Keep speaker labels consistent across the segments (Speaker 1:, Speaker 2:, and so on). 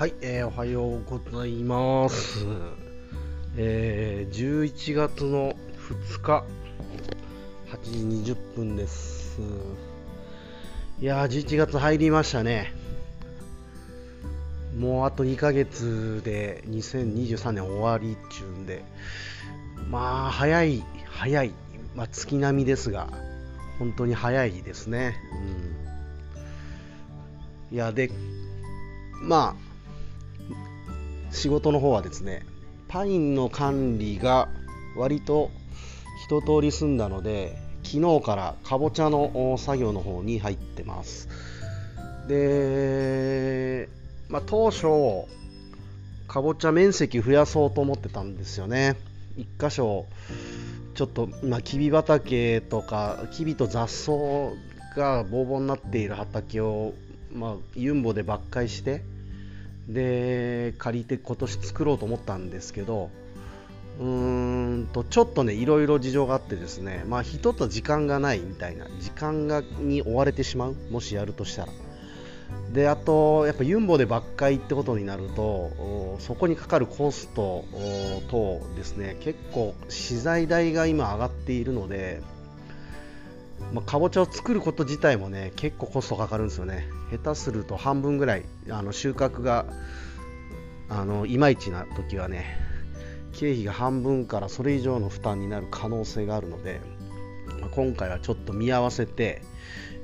Speaker 1: はい、えーおはようございます。えー11月の2日、8時20分です。いやー、11月入りましたね。もうあと2ヶ月で2023年終わりっちゅうんで、まあ、早い、早い、まあ、月並みですが、本当に早いですね。うん、いや、で、まあ、仕事の方はですね、パインの管理が割と一通り済んだので、昨日からかぼちゃの作業の方に入ってます。で、まあ、当初、かぼちゃ面積増やそうと思ってたんですよね。一箇所、ちょっと、まあ、きび畑とか、きびと雑草がボーボーになっている畑を、まあ、ユンボで伐採して、で借りて今年作ろうと思ったんですけどうーんとちょっとねいろいろ事情があってですねまあ人と時間がないみたいな時間がに追われてしまうもしやるとしたら。であとやっぱユンボで伐採ってことになるとそこにかかるコストおとですね結構資材代が今上がっているのでまあ、かぼちゃを作ること自体もね結構コストかかるんですよね。下手すると半分ぐらいあの収穫があのいまいちな時はね経費が半分からそれ以上の負担になる可能性があるので、まあ、今回はちょっと見合わせて、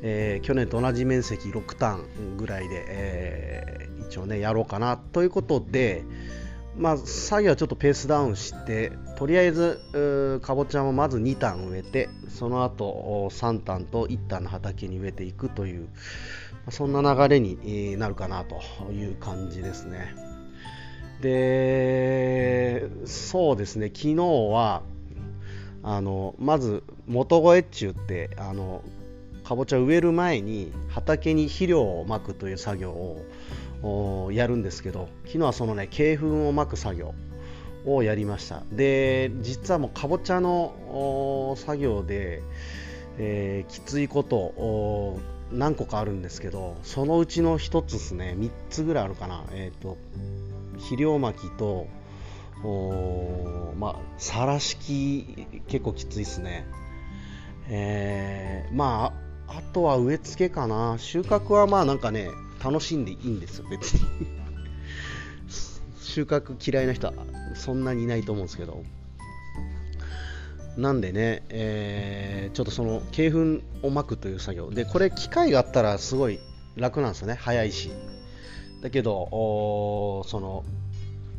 Speaker 1: えー去年と同じ面積6ターンぐらいで、えー一応ねやろうかなということでまあ、作業はちょっとペースダウンしてとりあえずかぼちゃもまず2ターン植えてその後お3ターンと1ターンの畑に植えていくというそんな流れになるかなという感じですね。でそうですね。昨日はあのまず元越えっちゅうってあのかぼちゃ植える前に畑に肥料をまくという作業をやるんですけど昨日はそのね鶏粉をまく作業をやりました。で実はもうかぼちゃの作業で、えーきついこと何個かあるんですけどそのうちの1つですね3つぐらいあるかな。えっ、と肥料まきとおまあさらし式結構きついですね。えーまああとは植え付けかな。収穫はまあなんかね楽しんでいいんですよ別に。収穫嫌いな人はそんなにいないと思うんですけど。なんでね、えーちょっとその鶏粉をまくという作業。でこれ機械があったらすごい楽なんですよね早いし。だけどおその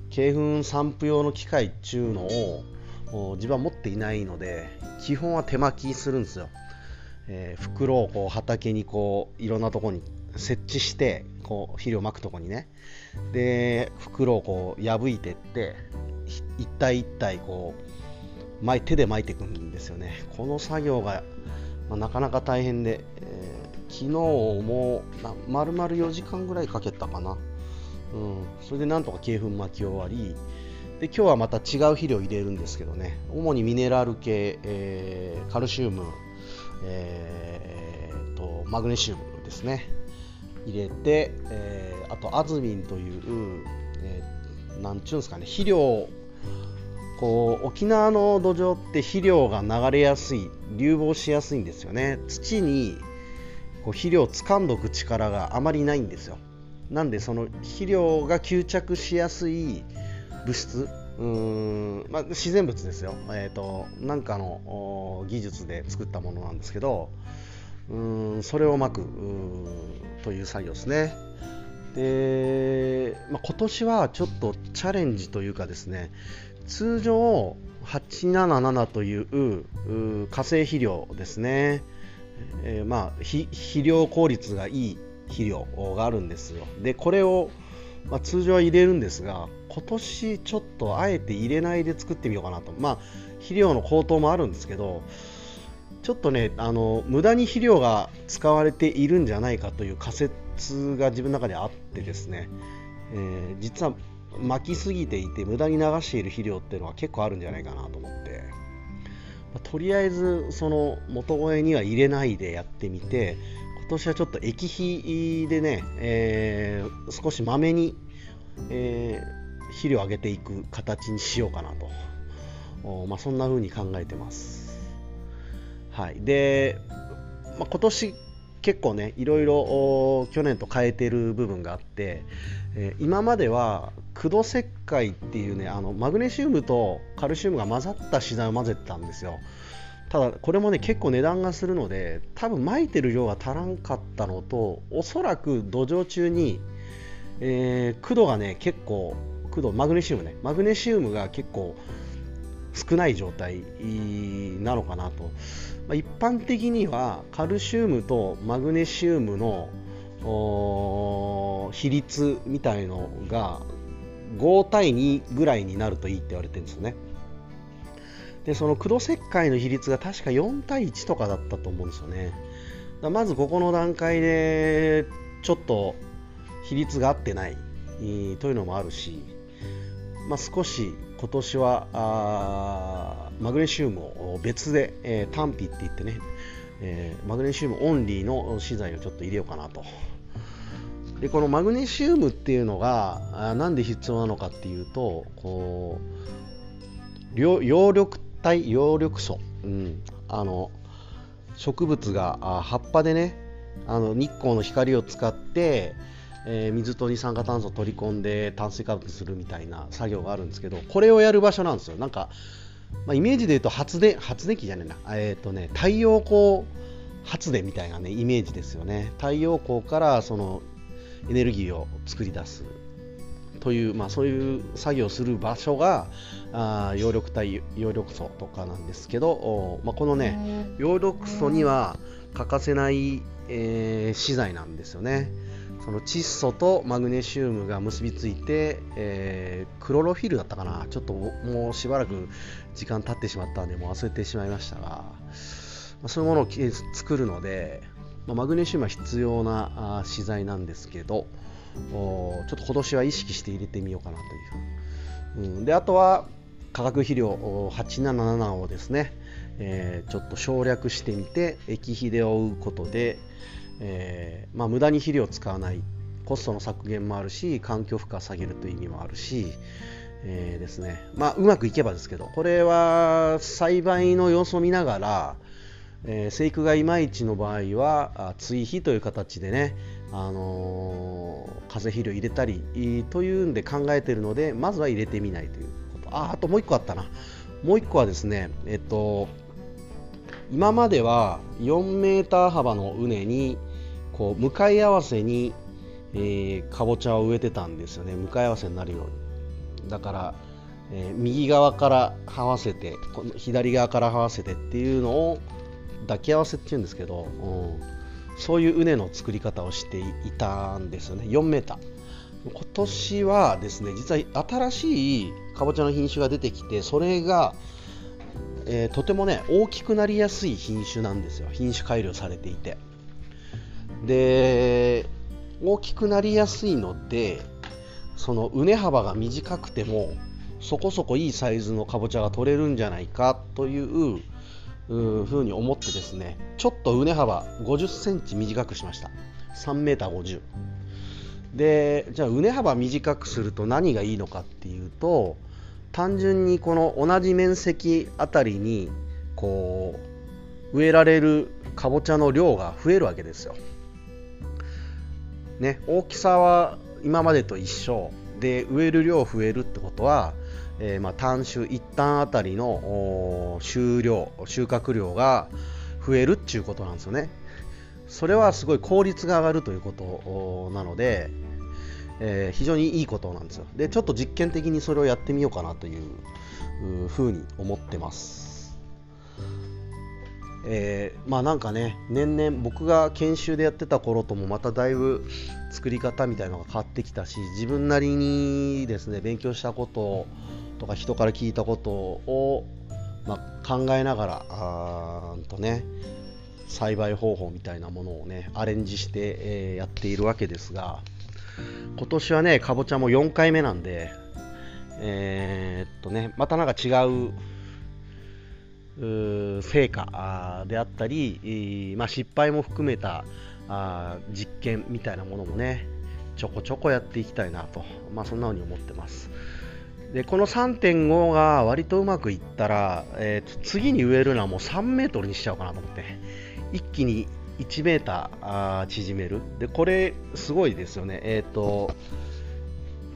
Speaker 1: 鶏粉散布用の機械っていうのを自分は持っていないので基本は手巻きするんですよ、えー袋をこう畑にこういろんなところに設置してこう肥料をまくとこにね。で袋をこう破いてって一体一体こう巻手で巻いていくんですよね。この作業が、まあなかなか大変で、えー昨日も丸々4時間ぐらいかけたかな、うん、それでなんとか鶏粉巻き終わり。で今日はまた違う肥料を入れるんですけどね。主にミネラル系、えーカルシウム、えーとマグネシウムですね。入れて、えーあとアズミンという、えーなんちゅうんですかね肥料こう沖縄の土壌って肥料が流れやすい流礬しやすいんですよね。土にこう肥料を掴んどく力があまりないんですよ。なんでその肥料が吸着しやすい物質うーん、まあ、自然物ですよ、えー、となんかの技術で作ったものなんですけどそれをまくという作業ですね。で、まあ、今年はちょっとチャレンジというかですね通常877という化成肥料ですね、えーまあ肥料効率がいい肥料があるんですよ。でこれを、まあ、通常は入れるんですが今年ちょっとあえて入れないで作ってみようかなと。まあ肥料の高騰もあるんですけどちょっとねあの無駄に肥料が使われているんじゃないかという仮説が自分の中であってですね、えー実は巻きすぎていて無駄に流している肥料っていうのは結構あるんじゃないかなと思って、まあとりあえずその元越えには入れないでやってみて今年はちょっと液肥でね、えー少しまめにえー、肥料を上げていく形にしようかなと、まあ、そんな風に考えてます。はい、で、まあ、今年結構ねいろいろ去年と変えてる部分があって、えー、今までは駆動石灰っていうねあのマグネシウムとカルシウムが混ざった資材を混ぜてたんですよ。ただこれもね結構値段がするので多分撒いてる量が足らんかったのとおそらく土壌中に、えー、駆動がね結構駆動マグネシウムねマグネシウムが結構少ない状態なのかなと、まあ、一般的にはカルシウムとマグネシウムの比率みたいのが5対2ぐらいになるといいって言われてるんですよね。でその黒石灰の比率が確か4対1とかだったと思うんですよね。だまずここの段階でちょっと比率が合ってないというのもあるし、まあ、少し今年はあマグネシウムを別で、えー、単品って言ってね、えー、マグネシウムオンリーの資材をちょっと入れようかなと。でこのマグネシウムっていうのが何で必要なのかっていうとこう葉緑体葉緑素、うん、あの植物が葉っぱでねあの日光の光を使って、えー、水と二酸化炭素を取り込んで炭水化物するみたいな作業があるんですけどこれをやる場所なんですよ。なんか、まあ、イメージで言うと発電発電機じゃねえな。えっ、ー、とね太陽光発電みたいなねイメージですよね。太陽光からそのエネルギーを作り出すという、まあ、そういう作業をする場所があ葉緑体葉緑素とかなんですけど、まあ、このね葉緑素には欠かせない、えー、資材なんですよね。その窒素とマグネシウムが結びついて、えー、クロロフィルだったかな。ちょっともうしばらく時間経ってしまったんでもう忘れてしまいましたが、まあ、そういうものを作るので、まあ、マグネシウムは必要な資材なんですけどちょっと今年は意識して入れてみようかなという、うん、であとは化学肥料877をですね、えー、ちょっと省略してみて液肥で覆うことで、えーまあ、無駄に肥料を使わないコストの削減もあるし環境負荷を下げるという意味もあるし、えー、ですね。まあ、うまくいけばですけどこれは栽培の様子を見ながらえー、生育がいまいちの場合は追肥という形でね、あのー、化成肥料入れたりというんで考えているのでまずは入れてみないということ。ああともう1個あったな。もう1個はですねえっと今までは4メーター幅の畝にこう向かい合わせに、えー、かぼちゃを植えてたんですよね。向かい合わせになるように。だからえー、右側から這わせてこの左側から這わせてっていうのを抱き合わせっていうんですけど、うん、そういう畝の作り方をしていたんですよね。4メーター。今年はですね実は新しいかぼちゃの品種が出てきてそれが、えー、とてもね大きくなりやすい品種なんですよ。品種改良されていて。で大きくなりやすいのでその畝幅が短くてもそこそこいいサイズのかぼちゃが取れるんじゃないかというふうに思ってですねちょっと畝幅50センチ短くしました3メーター50でじゃあ畝幅短くすると何がいいのかっていうと単純にこの同じ面積あたりにこう植えられるかぼちゃの量が増えるわけですよ。ね、大きさは今までと一緒で植える量増えるってことはえー、まあ、単種1単あたりの収量収穫量が増えるっていうことなんですよね。それはすごい効率が上がるということなので、えー、非常にいいことなんですよ。で、ちょっと実験的にそれをやってみようかなというふうに思ってます。えー、まあなんかね、年々僕が研修でやってた頃ともまただいぶ作り方みたいなのが変わってきたし、自分なりにですね、勉強したこととか人から聞いたことを、まあ、考えながらあーとね栽培方法みたいなものをねアレンジして、えー、やっているわけですが今年はねかぼちゃも4回目なんでえー、っとねまたなんか違う成果であったり、まあ、失敗も含めた実験みたいなものもねちょこちょこやっていきたいなと、まあ、そんな風に思ってます。でこの3.5が割とうまくいったら、えー、次に植えるのはもう3メートルにしちゃおうかなと思って一気に1メーター縮める。でこれすごいですよね。えっ、ー、と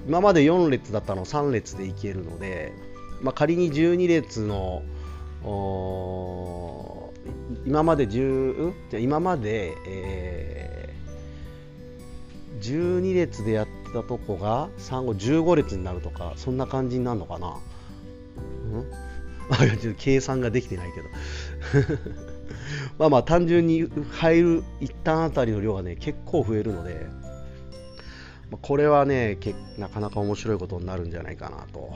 Speaker 1: 今まで4列だったのを3列でいけるので、まあ、仮に12列の今まで10じゃ今まで、えー、12列でやったとこが3後15列になるとかそんな感じになるのかな、うん、ちょっと計算ができてないけど。まあまあ単純に入る一旦あたりの量がね結構増えるのでまあこれはねなかなか面白いことになるんじゃないかなと。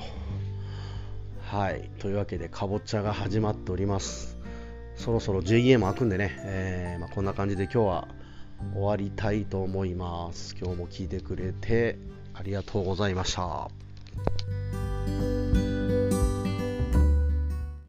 Speaker 1: はい。というわけでかぼちゃが始まっております。そろそろ JA も開くんでね、えー、まあ、こんな感じで今日は終わりたいと思います。今日も聞いてくれてありがとうございました。